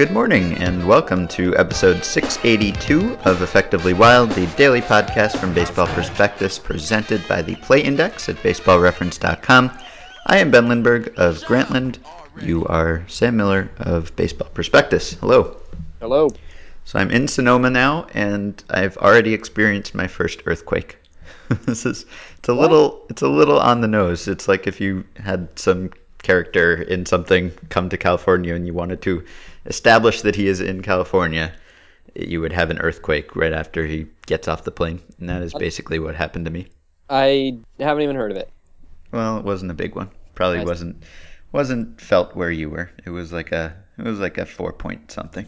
Good morning, and welcome to episode 682 of Effectively Wild, the daily podcast from Baseball Prospectus, presented by the Play Index at baseballreference.com. I am Ben Lindbergh of Grantland. You are Sam Miller of Baseball Prospectus. Hello. Hello. So I'm in Sonoma now, and I've already experienced my first earthquake. this is it's a little it's a little on the nose. It's like if you had some character in something come to California and you wanted to establish that he is in California, you would have an earthquake right after he gets off the plane, and that is basically what happened to me. I haven't even heard of it. Well, it wasn't a big one. Probably wasn't wasn't felt where you were. It was like a it was like a four point something.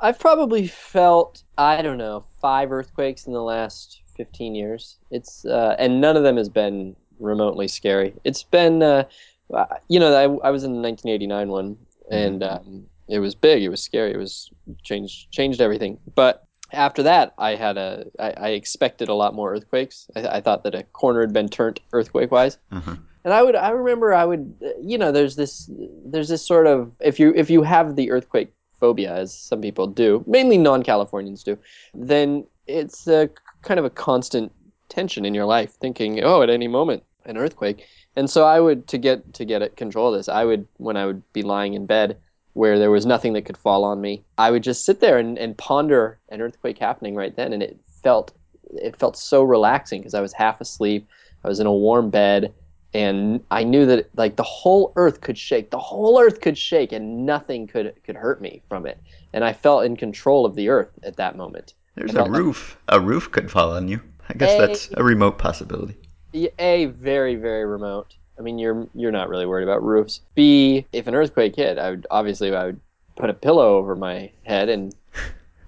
I've probably felt I don't know five earthquakes in the last fifteen years. It's uh, and none of them has been remotely scary. It's been uh, uh, you know I, I was in the 1989 one and um, it was big. It was scary. It was changed changed everything. But after that, I had a I, I expected a lot more earthquakes. I, I thought that a corner had been turned earthquake wise. Uh-huh. And I would, I remember, I would, you know, there's this, there's this sort of, if you, if you have the earthquake phobia, as some people do, mainly non-Californians do, then it's a kind of a constant tension in your life, thinking, oh, at any moment, an earthquake. And so I would, to get, to get it, control of this, I would, when I would be lying in bed, where there was nothing that could fall on me, I would just sit there and, and ponder an earthquake happening right then, and it felt, it felt so relaxing because I was half asleep, I was in a warm bed and I knew that like the whole earth could shake, the whole earth could shake, and nothing could could hurt me from it. And I felt in control of the earth at that moment. There's a felt like- roof. A roof could fall on you. I guess Hey. that's a remote possibility. A very very remote. I mean, you're you're not really worried about roofs. B if an earthquake hit, I would obviously I would put a pillow over my head, and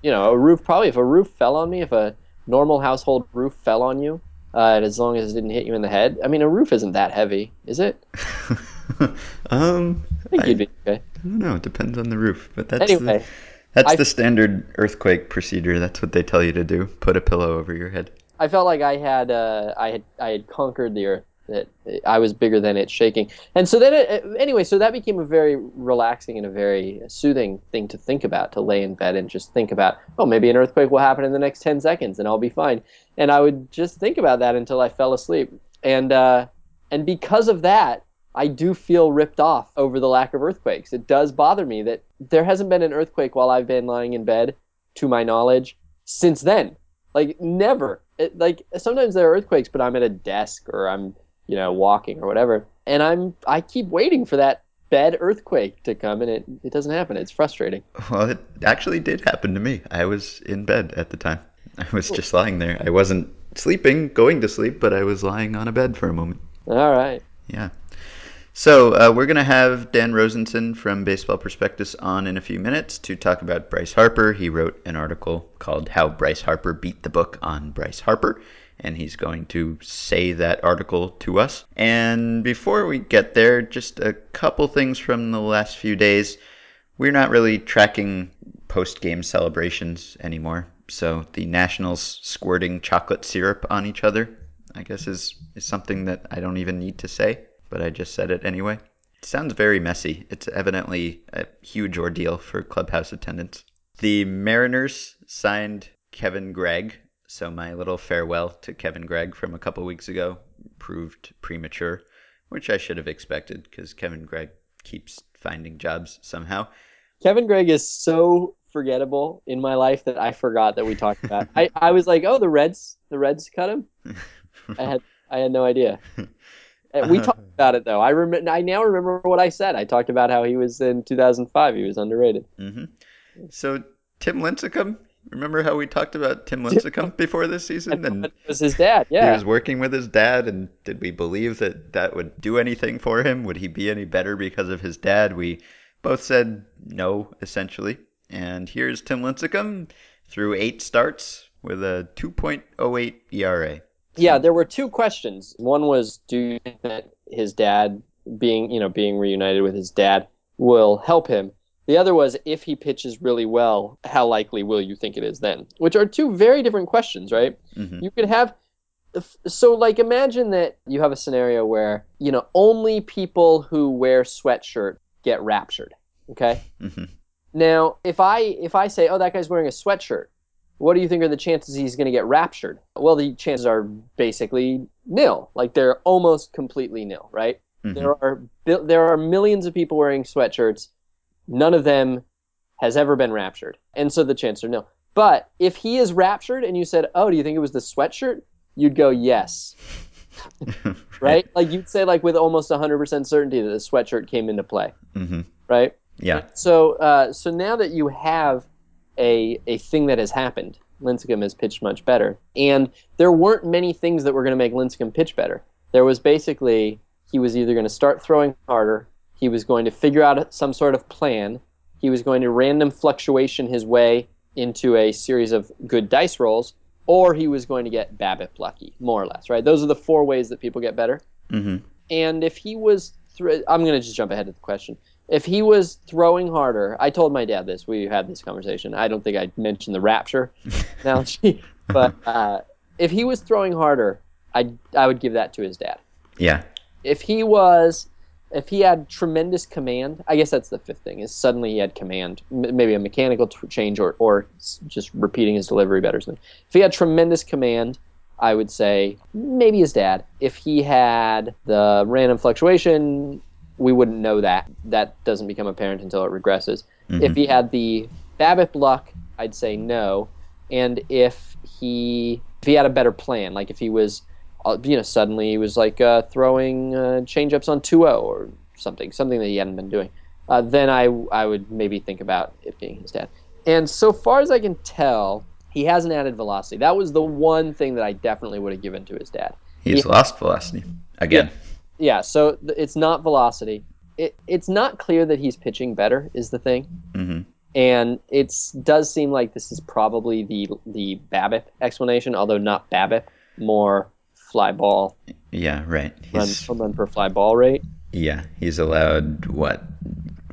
you know a roof probably if a roof fell on me, if a normal household roof fell on you. Uh, and as long as it didn't hit you in the head, I mean, a roof isn't that heavy, is it? um, I think I- you'd be okay. I don't know. It depends on the roof, but that's Anyway, the, that's I- the standard earthquake procedure. That's what they tell you to do. Put a pillow over your head. I felt like I had uh, I had I had conquered the earth. That I was bigger than it shaking, and so then it, anyway, so that became a very relaxing and a very soothing thing to think about. To lay in bed and just think about, oh, maybe an earthquake will happen in the next ten seconds, and I'll be fine. And I would just think about that until I fell asleep, and uh, and because of that, I do feel ripped off over the lack of earthquakes. It does bother me that there hasn't been an earthquake while I've been lying in bed, to my knowledge, since then. Like never. It, like sometimes there are earthquakes, but I'm at a desk or I'm you know walking or whatever, and I'm I keep waiting for that bed earthquake to come, and it it doesn't happen. It's frustrating. Well, it actually did happen to me. I was in bed at the time. I was just lying there. I wasn't sleeping, going to sleep, but I was lying on a bed for a moment. All right. Yeah. So uh, we're going to have Dan Rozenson from Baseball Prospectus on in a few minutes to talk about Bryce Harper. He wrote an article called "How Bryce Harper Beat the Book on Bryce Harper," and he's going to say that article to us. And before we get there, just a couple things from the last few days. We're not really tracking post-game celebrations anymore. So the Nationals squirting chocolate syrup on each other, I guess, is is something that I don't even need to say but I just said it anyway. It sounds very messy. It's evidently a huge ordeal for clubhouse attendants. The Mariners signed Kevin Gregg, so my little farewell to Kevin Gregg from a couple weeks ago proved premature, which I should have expected because Kevin Gregg keeps finding jobs somehow. Kevin Gregg is so forgettable in my life that I forgot that we talked about. I, I was like, oh, the Reds, the Reds cut him. I had I had no idea. We talked about it though. I rem- I now remember what I said. I talked about how he was in 2005. He was underrated. hmm So Tim Lincecum, remember how we talked about Tim Lincecum before this season? And it was his dad. Yeah, He was working with his dad, and did we believe that that would do anything for him? Would he be any better because of his dad? We both said no, essentially. And here's Tim Lincecum through eight starts with a 2.08 ERA. Yeah, there were two questions. One was, do you think that his dad being, you know, being reunited with his dad will help him? The other was, if he pitches really well, how likely will you think it is then? Which are two very different questions, right? Mhm. You could have, so like imagine that you have a scenario where you know only people who wear sweatshirt get raptured. Okay, hmm Now, if I if I say, "Oh, that guy's wearing a sweatshirt," what do you think are the chances he's going to get raptured? Well, the chances are basically nil. Like they're almost completely nil, right? Mhm. There are there are millions of people wearing sweatshirts. None of them has ever been raptured, and so the chances are nil. But if he is raptured, and you said, "Oh, do you think it was the sweatshirt?" You'd go, "Yes." Right? Like you'd say, like with almost 100% certainty that the sweatshirt came into play, hmm right? Yeah. So, uh, so now that you have a a thing that has happened, Lincecum has pitched much better, and there weren't many things that were going to make Lincecum pitch better. There was basically he was either going to start throwing harder, he was going to figure out some sort of plan, he was going to random fluctuation his way into a series of good dice rolls, or he was going to get BABIP lucky, more or less, right? Those are the four ways that people get better. hmm And if he was, thr- I'm going to just jump ahead of the question. If he was throwing harder, I told my dad this. We had this conversation. I don't think I mentioned the rapture analogy, but uh, if he was throwing harder, I I would give that to his dad. Yeah. If he was, if he had tremendous command, I guess that's the fifth thing. Is suddenly he had command, M- maybe a mechanical t- change or or just repeating his delivery better. something. If he had tremendous command, I would say maybe his dad. If he had the random fluctuation, we wouldn't know that. That doesn't become apparent until it regresses. If he had the BABIP luck, I'd say no. And if he if he had a better plan, like if he was, uh, you know, suddenly he was like uh, throwing uh, changeups on 2-0 or something, something that he hadn't been doing, uh, then I I would maybe think about it being his dad. And so far as I can tell, he hasn't added velocity. That was the one thing that I definitely would have given to his dad. He's Yeah. lost velocity again. Yeah, so th- it's not velocity. It, it's not clear that he's pitching better is the thing, hmm and it does seem like this is probably the the BABIP explanation, although not BABIP, more fly ball Yeah. Right. run, He's home run per fly ball rate. yeah. He's allowed what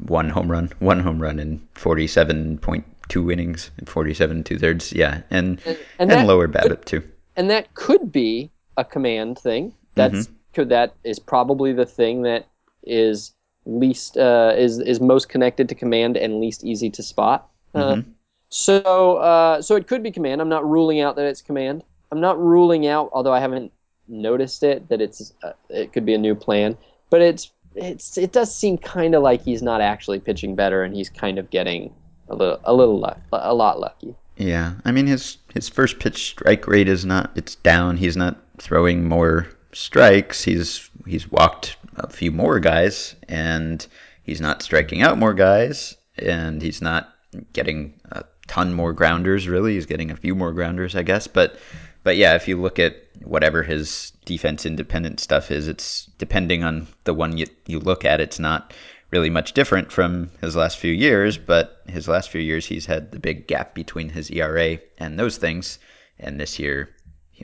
one home run, one home run in forty-seven point two innings, forty-seven two thirds. Yeah, and And- and, and lower could- too. and that could be a command thing. That's could that is probably the thing that is least uh, is is most connected to command and least easy to spot. Uh, Mhm. So uh, so it could be command. I'm not ruling out that it's command. I'm not ruling out, although I haven't noticed it, that it's uh, it could be a new plan. But it's it's it does seem kind of like he's not actually pitching better, and he's kind of getting a little a little luck, a lot lucky. Yeah, I mean his his first pitch strike rate is not it's down. He's not throwing more strikes. He's he's walked a few more guys and he's not striking out more guys and he's not getting a ton more grounders really. He's getting a few more grounders, I guess, but but yeah, if you look at whatever his defense independent stuff is, it's depending on the one you, you look at, it's not really much different from his last few years, but his last few years he's had the big gap between his ERA and those things. And this year,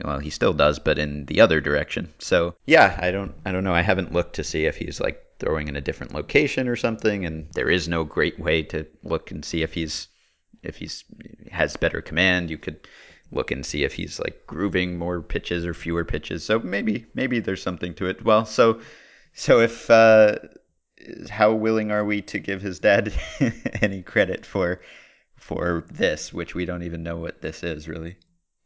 well, he still does, but in the other direction. So yeah, I don't, I don't know. I haven't looked to see if he's like throwing in a different location or something, and there is no great way to look and see if he's, if he's has better command. You could look and see if he's like grooving more pitches or fewer pitches. So maybe, maybe there's something to it. Well, so, so if. uh how willing are we to give his dad any credit for for this, which we don't even know what this is really?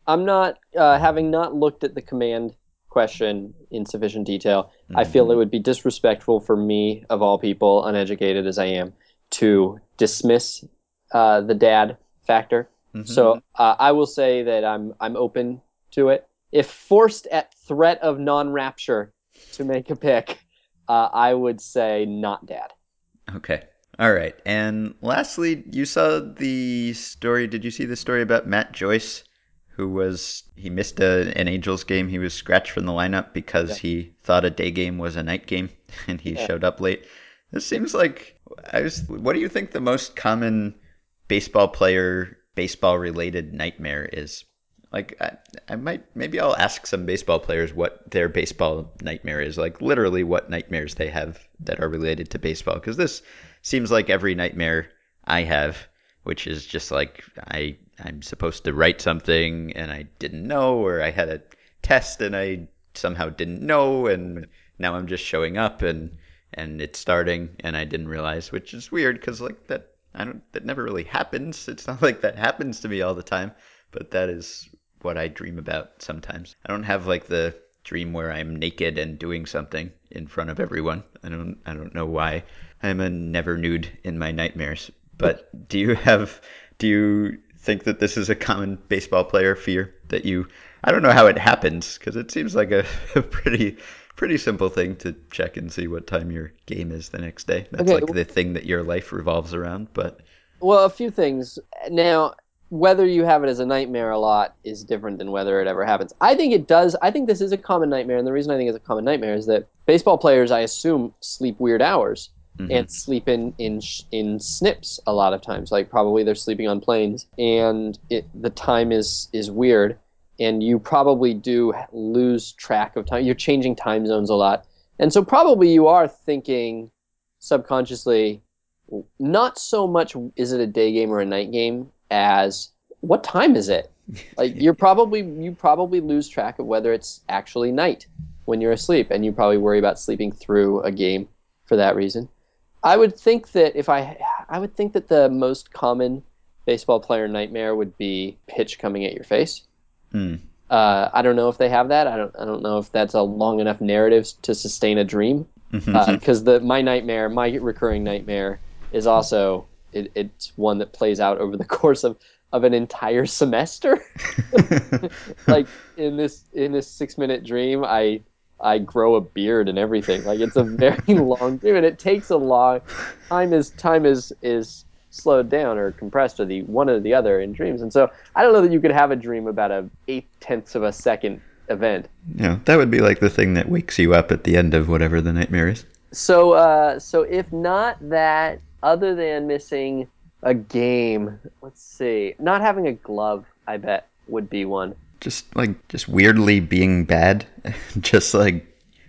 I'm not uh, having not looked at the command question in sufficient detail. I feel it would be disrespectful for me, of all people, uneducated as I am, to dismiss uh, the dad factor. Mhm. So uh, I will say that I'm I'm open to it. If forced at threat of non-rapture to make a pick, uh, I would say not dad. okay, all right. And lastly, you saw the story. Did you see the story about Matt Joyce, who was he missed a, an Angels game? He was scratched from the lineup because Yeah. he thought a day game was a night game, and he Yeah. showed up late. This seems like I was. What do you think the most common baseball player baseball related nightmare is? Like I, I might maybe I'll ask some baseball players what their baseball nightmare is. Like literally what nightmares they have that are related to baseball because this seems like every nightmare I have, which is just like I I'm supposed to write something and I didn't know or I had a test and I somehow didn't know and now I'm just showing up and and it's starting and I didn't realize, which is weird because like that I don't. That never really happens. It's not like that happens to me all the time, but that is what I dream about sometimes. I don't have like the dream where I'm naked and doing something in front of everyone. I don't. I don't know why. I'm a never nude in my nightmares. But do you have? Do you think that this is a common baseball player fear that you? I don't know how it happens because it seems like a, a pretty pretty simple thing to check and see what time your game is the next day. That's Okay, like the thing that your life revolves around. But Well, a few things. Now, whether you have it as a nightmare a lot is different than whether it ever happens. I think it does. I think this is a common nightmare, and the reason I think it's a common nightmare is that baseball players, I assume, sleep weird hours Mhm. and sleep in in sh- in snips a lot of times. Like probably they're sleeping on planes, and it the time is is weird, and you probably do lose track of time. You're changing time zones a lot, and so probably you are thinking subconsciously not so much is it a day game or a night game as what time is it like you're probably you probably lose track of whether it's actually night when you're asleep and you probably worry about sleeping through a game for that reason i would think that if i i would think that the most common baseball player nightmare would be pitch coming at your face Hmm. uh, i don't know if they have that i don't i don't know if that's a long enough narrative to sustain a dream Mm-hmm. because the my nightmare, my recurring nightmare, is also it, it's one that plays out over the course of of an entire semester. like in this in this six minute dream, I I grow a beard and everything. Like it's a very long dream, and it takes a long time. Is time is is slowed down or compressed or the one or the other in dreams, and so I don't know that you could have a dream about a eight tenths of a second event. yeah, that would be like the thing that wakes you up at the end of whatever the nightmare is. So, uh, so if not that, other than missing a game, let's see, not having a glove, I bet would be one. Just like just weirdly being bad, just like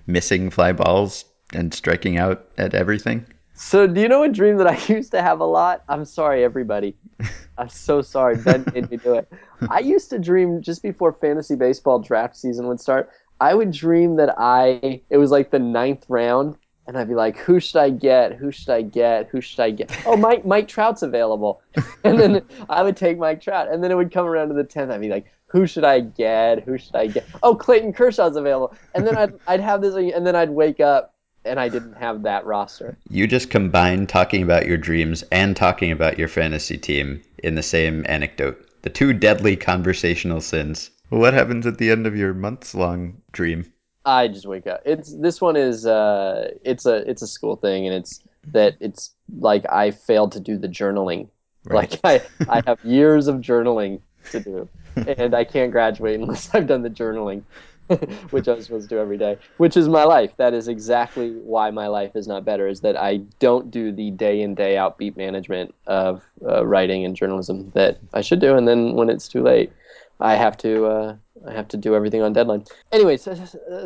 missing fly balls and striking out at everything. So, do you know a dream that I used to have a lot? I'm sorry, everybody. I'm so sorry. Ben made me do it. I used to dream just before fantasy baseball draft season would start. I would dream that I it was like the ninth round, and I'd be like, "Who should I get? Who should I get? Who should I get? Oh, Mike Mike Trout's available." And then I would take Mike Trout, and then it would come around to the tenth. I'd be like, "Who should I get? Who should I get? Oh, Clayton Kershaw's available." And then I'd I'd have this, and then I'd wake up, and I didn't have that roster. You just combine talking about your dreams and talking about your fantasy team in the same anecdote. The two deadly conversational sins. What happens at the end of your months long dream? I just wake up. It's this one is uh it's a it's a school thing and it's that it's like I failed to do the journaling. Like I I have years of journaling to do and I can't graduate unless I've done the journaling. which I'm supposed to do every day, which is my life. That is exactly why my life is not better. Is that I don't do the day in day out beat management of uh, writing and journalism that I should do, and then when it's too late, I have to uh, I have to do everything on deadline. Anyways,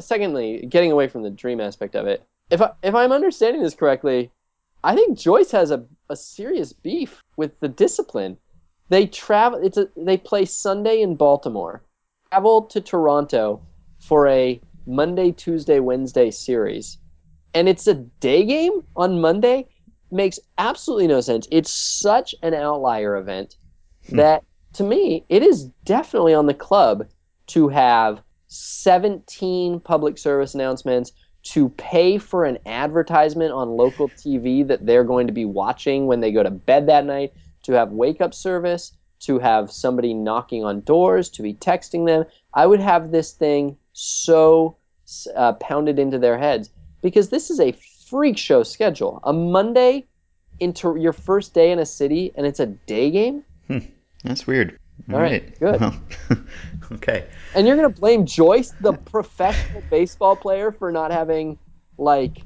secondly, getting away from the dream aspect of it, if I, if I'm understanding this correctly, I think Joyce has a, a serious beef with the discipline. They travel. It's a they play Sunday in Baltimore, travel to Toronto for a Monday, Tuesday, Wednesday series, and it's a day game on Monday. Makes absolutely no sense. It's such an outlier event hmm. that to me, it is definitely on the club to have 17 public service announcements to pay for an advertisement on local TV that they're going to be watching when they go to bed that night, to have wake up service, to have somebody knocking on doors, to be texting them. I would have this thing so uh, pounded into their heads because this is a freak show schedule. A Monday into your first day in a city and it's a day game. That's weird. All right, good. Well, okay. And you're gonna blame Joyce, the professional baseball player, for not having like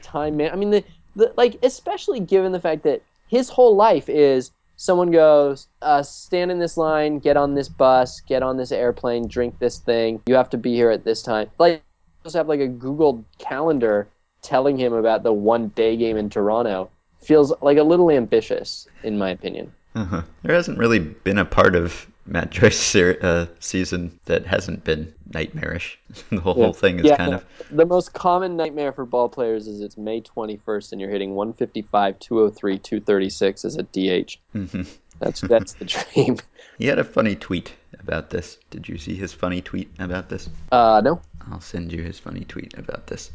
time man. I mean, the, the like especially given the fact that his whole life is someone goes, uh, stand in this line, get on this bus, get on this airplane, drink this thing. You have to be here at this time. Like, just have like a Google calendar telling him about the one day game in Toronto. Feels like a little ambitious, in my opinion. Uh-huh. There hasn't really been a part of Matt Joyce uh, season that hasn't been nightmarish. the whole, Yeah. whole thing is Yeah, kind of The most common nightmare for ball players is it's May 21st and you're hitting 155, 203, 236 as a DH. Mhm. That's that's the dream. He had a funny tweet about this. Did you see his funny tweet about this? Uh, no, I'll send you his funny tweet about this.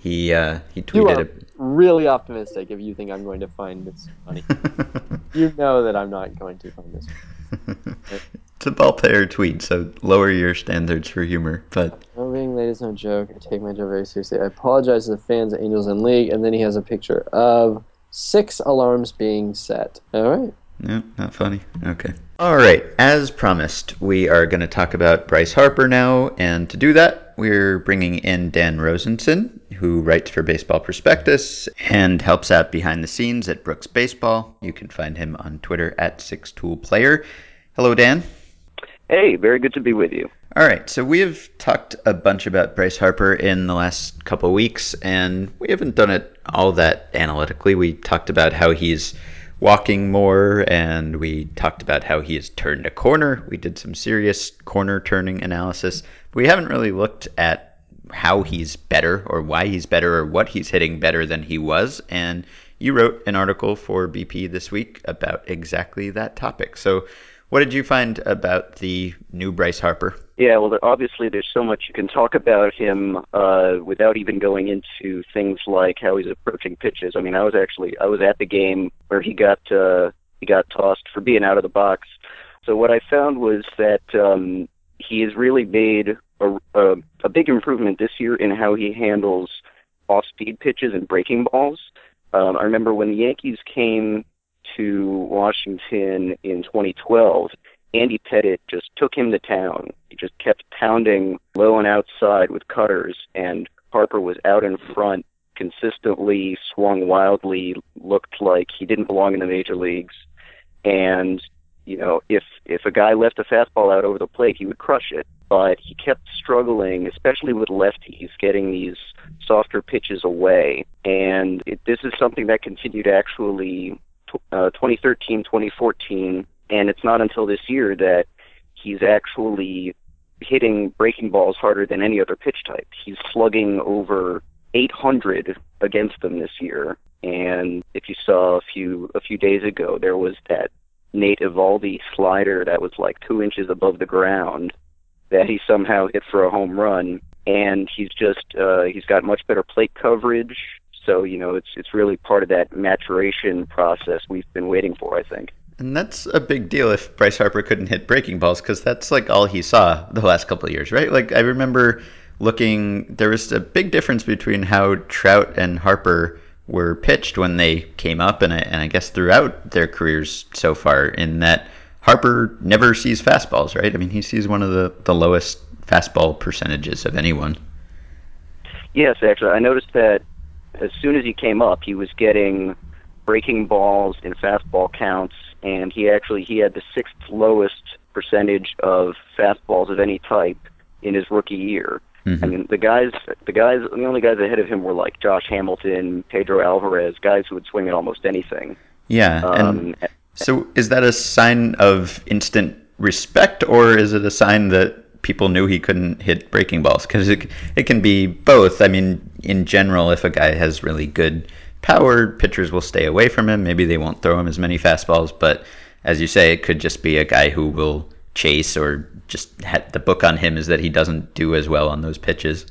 He uh, he you tweeted are a- really optimistic if you think I'm going to find this funny. you know that I'm not going to find this. It's a ball player tweet, so lower your standards for humor. But No being late is no joke. I take my job very seriously. I apologize to the fans at Angels and League, and then he has a picture of six alarms being set. All right. no, not funny. Okay. All right. As promised, we are going to talk about Bryce Harper now, and to do that, we're bringing in Dan Rozenson, who writes for Baseball Prospectus and helps out behind the scenes at Brooks Baseball. You can find him on Twitter at Six Tool Player. Hello, Dan. Hey, very good to be with you. All right, so we have talked a bunch about Bryce Harper in the last couple weeks, and we haven't done it all that analytically. We talked about how he's walking more, and we talked about how he has turned a corner. We did some serious corner turning analysis. We haven't really looked at how he's better, or why he's better, or what he's hitting better than he was. And you wrote an article for BP this week about exactly that topic. So, what did you find about the new Bryce Harper? Yeah, well, there, obviously there's so much you can talk about him uh, without even going into things like how he's approaching pitches. I mean, I was actually I was at the game where he got uh, he got tossed for being out of the box. So what I found was that um, he has really made a, a, a big improvement this year in how he handles off-speed pitches and breaking balls. Um, I remember when the Yankees came to Washington in 2012, Andy Pettitte just took him to town. He just kept pounding low and outside with cutters, and Harper was out in front, consistently swung wildly, looked like he didn't belong in the major leagues. And you know, if if a guy left a fastball out over the plate, he would crush it. But he kept struggling, especially with lefties, getting these softer pitches away. And it, this is something that continued actually uh, 2013, 2014, and it's not until this year that he's actually hitting breaking balls harder than any other pitch type. He's slugging over 800 against them this year. And if you saw a few a few days ago, there was that Nate Eovaldi slider that was like two inches above the ground that he somehow hit for a home run. And he's just uh, he's got much better plate coverage. So you know it's it's really part of that maturation process we've been waiting for. I think. And that's a big deal if Bryce Harper couldn't hit breaking balls because that's like all he saw the last couple of years, right? Like I remember looking, there was a big difference between how Trout and Harper were pitched when they came up, and I, and I guess throughout their careers so far, in that Harper never sees fastballs, right? I mean, he sees one of the, the lowest fastball percentages of anyone. Yes, actually, I noticed that as soon as he came up, he was getting breaking balls in fastball counts, and he actually he had the sixth lowest percentage of fastballs of any type in his rookie year. Mhm. I mean, the guys, the guys, the only guys ahead of him were like Josh Hamilton, Pedro Alvarez, guys who would swing at almost anything. Yeah, and Um, so is that a sign of instant respect, or is it a sign that people knew he couldn't hit breaking balls? Because it it can be both. I mean, in general, if a guy has really good power, pitchers will stay away from him. Maybe they won't throw him as many fastballs, but as you say, it could just be a guy who will chase or just had the book on him is that he doesn't do as well on those pitches.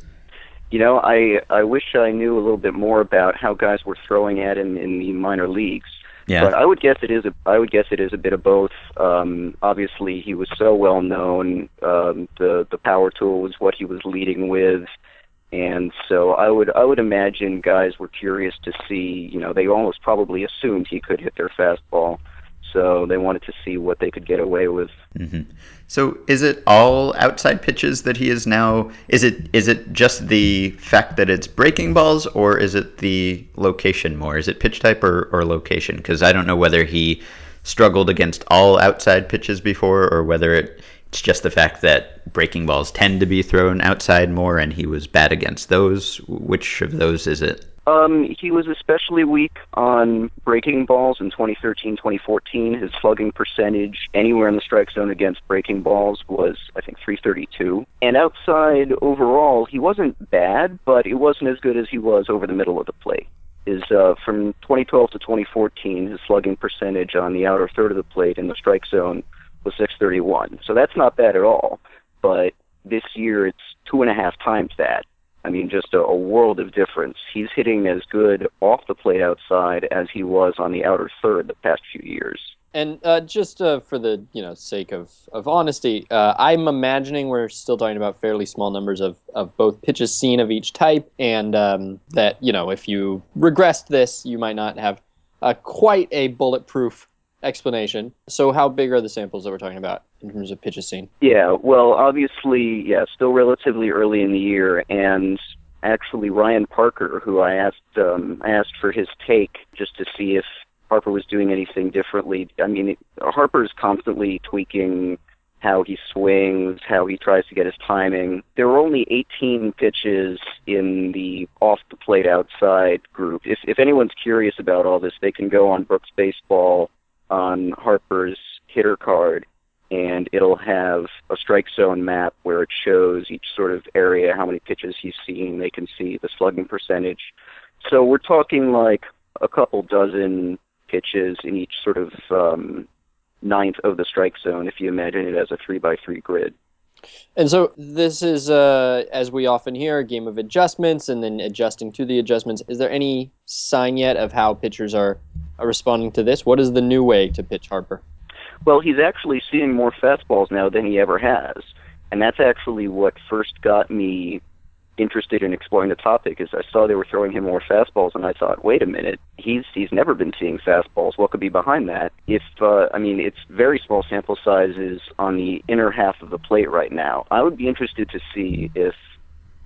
You know, I I wish I knew a little bit more about how guys were throwing at him in the minor leagues. Yeah. But I would guess it is. A, I would guess it is a bit of both. Um, obviously, he was so well known. Um, the the power tool was what he was leading with, and so I would I would imagine guys were curious to see. You know, they almost probably assumed he could hit their fastball, so they wanted to see what they could get away with. Mm-hmm. So is it all outside pitches that he is now? Is it is it just the fact that it's breaking balls, or is it the location more? Is it pitch type or, or location? Because I don't know whether he struggled against all outside pitches before, or whether it, it's just the fact that breaking balls tend to be thrown outside more, and he was bad against those. Which of those is it? Um, he was especially weak on breaking balls in 2013, 2014. His slugging percentage anywhere in the strike zone against breaking balls was, I think, 332. And outside overall, he wasn't bad, but it wasn't as good as he was over the middle of the plate. Is uh, from 2012 to 2014, his slugging percentage on the outer third of the plate in the strike zone was 631. So that's not bad at all. But this year, it's two and a half times that. I mean, just a, a world of difference. He's hitting as good off the plate outside as he was on the outer third the past few years. And uh, just uh, for the you know sake of of honesty, uh, I'm imagining we're still talking about fairly small numbers of, of both pitches seen of each type, and um, that you know if you regressed this, you might not have uh, quite a bulletproof explanation. So, how big are the samples that we're talking about in terms of pitches seen? Yeah, well, obviously, yeah, still relatively early in the year, and actually Ryan Parker, who I asked, um, I asked for his take just to see if Harper was doing anything differently. I mean, Harper's constantly tweaking how he swings, how he tries to get his timing. There were only 18 pitches in the off the plate outside group. If if anyone's curious about all this, they can go on Brooks Baseball on Harper's hitter card and it'll have a strike zone map where it shows each sort of area how many pitches he's seeing. They can see the slugging percentage. So we're talking like a couple dozen pitches in each sort of um, ninth of the strike zone if you imagine it as a three by three grid. And so this is, uh, as we often hear, a game of adjustments and then adjusting to the adjustments. Is there any sign yet of how pitchers are responding to this? What is the new way to pitch Harper? Well, he's actually seeing more fastballs now than he ever has. And that's actually what first got me interested in exploring the topic is I saw they were throwing him more fastballs and I thought, wait a minute, he's he's never been seeing fastballs. What could be behind that? If uh, I mean it's very small sample sizes on the inner half of the plate right now. I would be interested to see if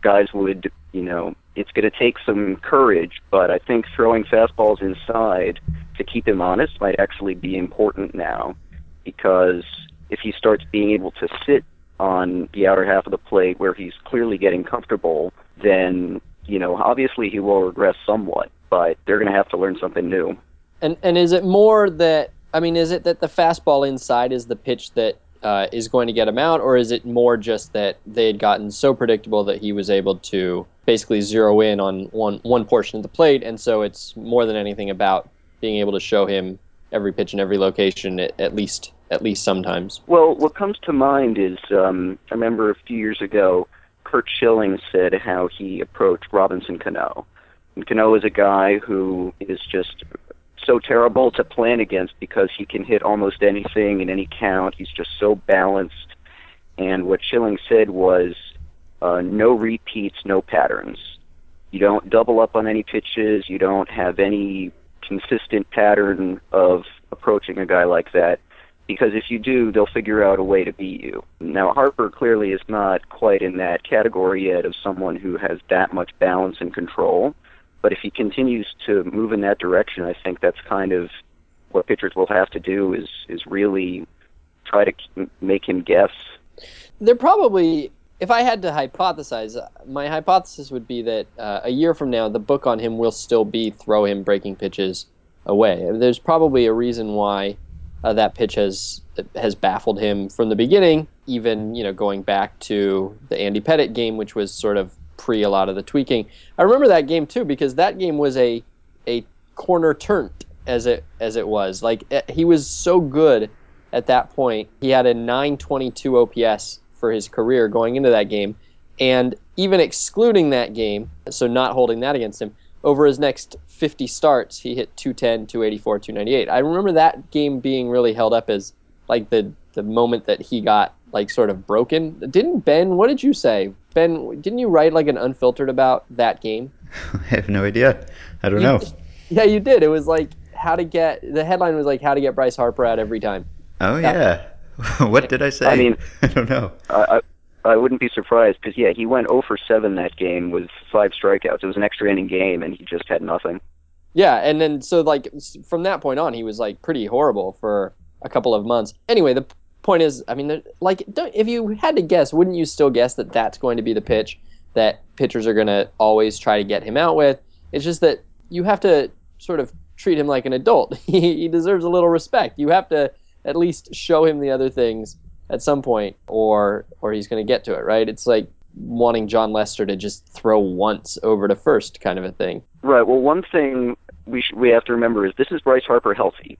guys would, you know, it's going to take some courage, but I think throwing fastballs inside to keep him honest might actually be important now because if he starts being able to sit on the outer half of the plate where he's clearly getting comfortable, then, you know, obviously he will regress somewhat, but they're going to have to learn something new. And and is it more that I mean, is it that the fastball inside is the pitch that uh, is going to get him out, or is it more just that they had gotten so predictable that he was able to basically zero in on one one portion of the plate, and so it's more than anything about being able to show him every pitch in every location at, at least at least sometimes. Well, what comes to mind is um, I remember a few years ago, Curt Schilling said how he approached Robinson Cano. And Cano is a guy who is just so terrible to plan against because he can hit almost anything in any count. He's just so balanced. And what Schilling said was uh, no repeats, no patterns. You don't double up on any pitches. You don't have any consistent pattern of approaching a guy like that. Because if you do, they'll figure out a way to beat you. Now, Harper clearly is not quite in that category yet of someone who has that much balance and control but if he continues to move in that direction, I think that's kind of what pitchers will have to do is is really try to make him guess. They're probably, if I had to hypothesize, my hypothesis would be that uh, a year from now, the book on him will still be throw him breaking pitches away. There's probably a reason why uh, that pitch has has baffled him from the beginning. Even you know going back to the Andy Pettitte game, which was sort of pre a lot of the tweaking. I remember that game too because that game was a a corner turnt as it as it was. Like eh, he was so good at that point. He had a 922 OPS for his career going into that game and even excluding that game, so not holding that against him, over his next 50 starts, he hit 210, 284, 298. I remember that game being really held up as like the the moment that he got like sort of broken. Didn't Ben? What did you say? Ben, didn't you write like an unfiltered about that game? I have no idea. I don't You- know. Yeah, you did. It was like how to get the headline was like how to get Bryce Harper out every time. Oh yeah. what did I say? I mean- I don't know. I, I I wouldn't be surprised because yeah, he went 0 for 7 that game with five strikeouts. It was an extra inning game, and he just had nothing. Yeah, and then so like from that point on, he was like pretty horrible for a couple of months. Anyway, the point is, I mean, like don't, if you had to guess, wouldn't you still guess that that's going to be the pitch that pitchers are going to always try to get him out with? It's just that you have to sort of treat him like an adult. he, he deserves a little respect. You have to at least show him the other things at some point, or or he's going to get to it. Right? It's like wanting Jon Lester to just throw once over to first, kind of a thing. Right. Well, one thing we sh- we have to remember is this is Bryce Harper healthy,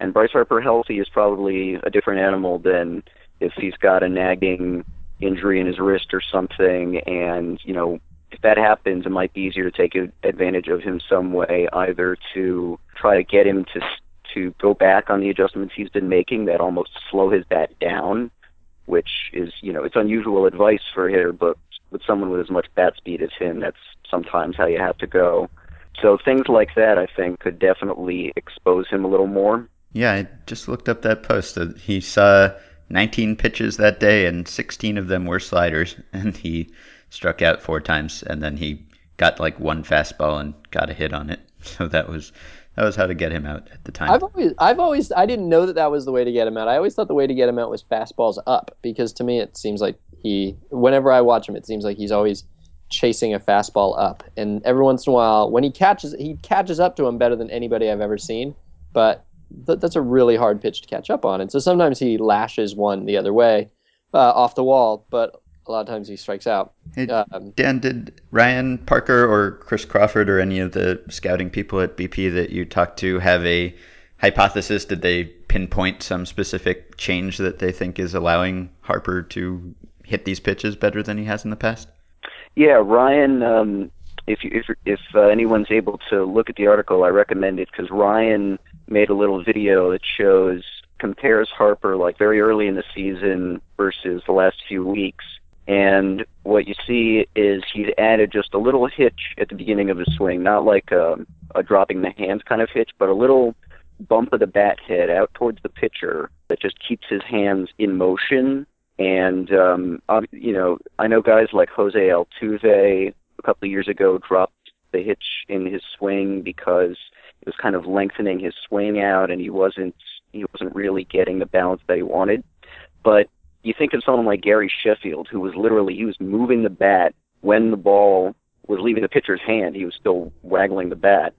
and Bryce Harper healthy is probably a different animal than if he's got a nagging injury in his wrist or something, and you know if that happens, it might be easier to take advantage of him some way, either to try to get him to to go back on the adjustments he's been making that almost slow his bat down, which is you know it's unusual advice for a hitter, but with someone with as much bat speed as him, that's sometimes how you have to go. So things like that, I think, could definitely expose him a little more. Yeah, I just looked up that post. He saw 19 pitches that day, and 16 of them were sliders, and he struck out four times, and then he got like one fastball and got a hit on it. So that was that was how to get him out at the time. I've always, I've always, I didn't know that that was the way to get him out. I always thought the way to get him out was fastballs up because to me it seems like he, whenever I watch him, it seems like he's always chasing a fastball up. And every once in a while, when he catches, he catches up to him better than anybody I've ever seen. But th- that's a really hard pitch to catch up on. And so sometimes he lashes one the other way uh, off the wall, but a lot of times he strikes out. Hey, um, Dan, did Ryan Parker or Chris Crawford or any of the scouting people at BP that you talked to have a hypothesis? Did they pinpoint some specific change that they think is allowing Harper to hit these pitches better than he has in the past? Yeah, Ryan. Um, if you, if if uh, anyone's able to look at the article, I recommend it because Ryan made a little video that shows compares Harper like very early in the season versus the last few weeks and what you see is he's added just a little hitch at the beginning of his swing, not like a, a dropping the hands kind of hitch, but a little bump of the bat head out towards the pitcher that just keeps his hands in motion. And um, you know, I know guys like Jose Altuve a couple of years ago dropped the hitch in his swing because it was kind of lengthening his swing out, and he wasn't he wasn't really getting the balance that he wanted. But you think of someone like Gary Sheffield, who was literally he was moving the bat when the ball was leaving the pitcher's hand. He was still waggling the bat.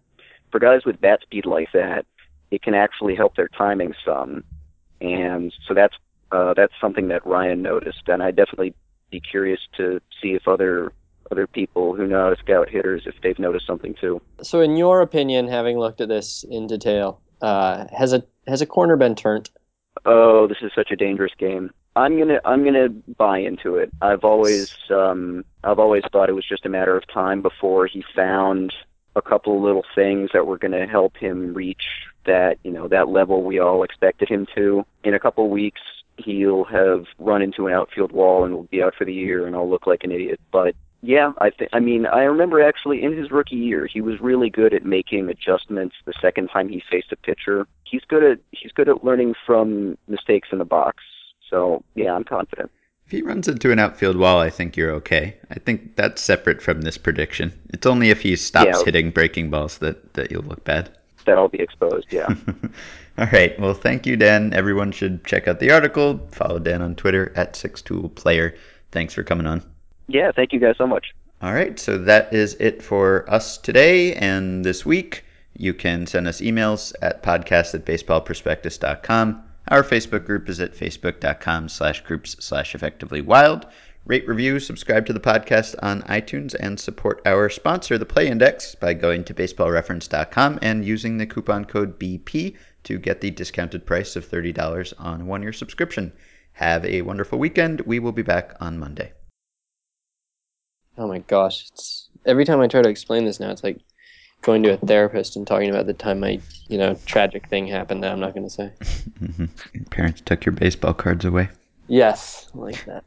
For guys with bat speed like that, it can actually help their timing some, and so that's uh, that's something that Ryan noticed, and I'd definitely be curious to see if other other people who know how to scout hitters if they've noticed something too. So, in your opinion, having looked at this in detail, uh, has a has a corner been turned? Oh, this is such a dangerous game. I'm gonna I'm gonna buy into it. I've always um, I've always thought it was just a matter of time before he found a couple of little things that were going to help him reach that you know that level we all expected him to. In a couple of weeks, he'll have run into an outfield wall and will be out for the year, and I'll look like an idiot. But yeah, I think I mean I remember actually in his rookie year he was really good at making adjustments the second time he faced a pitcher. He's good at he's good at learning from mistakes in the box. So yeah, I'm confident. If he runs into an outfield wall, I think you're okay. I think that's separate from this prediction. It's only if he stops yeah. hitting breaking balls that, that you'll look bad. That'll be exposed, yeah. All right. Well, thank you, Dan. Everyone should check out the article. Follow Dan on Twitter at SixToolPlayer. Thanks for coming on. Yeah, thank you guys so much. All right. So that is it for us today and this week. You can send us emails at podcast at baseballprospectus.com. Our Facebook group is at facebook.com slash groups slash effectively wild. Rate, review, subscribe to the podcast on iTunes, and support our sponsor, the Play Index, by going to baseballreference.com and using the coupon code BP to get the discounted price of $30 on one year subscription. Have a wonderful weekend. We will be back on Monday. Oh my gosh. It's, every time I try to explain this now, it's like going to a therapist and talking about the time my you know tragic thing happened that I'm not going to say. Your parents took your baseball cards away. Yes, like that.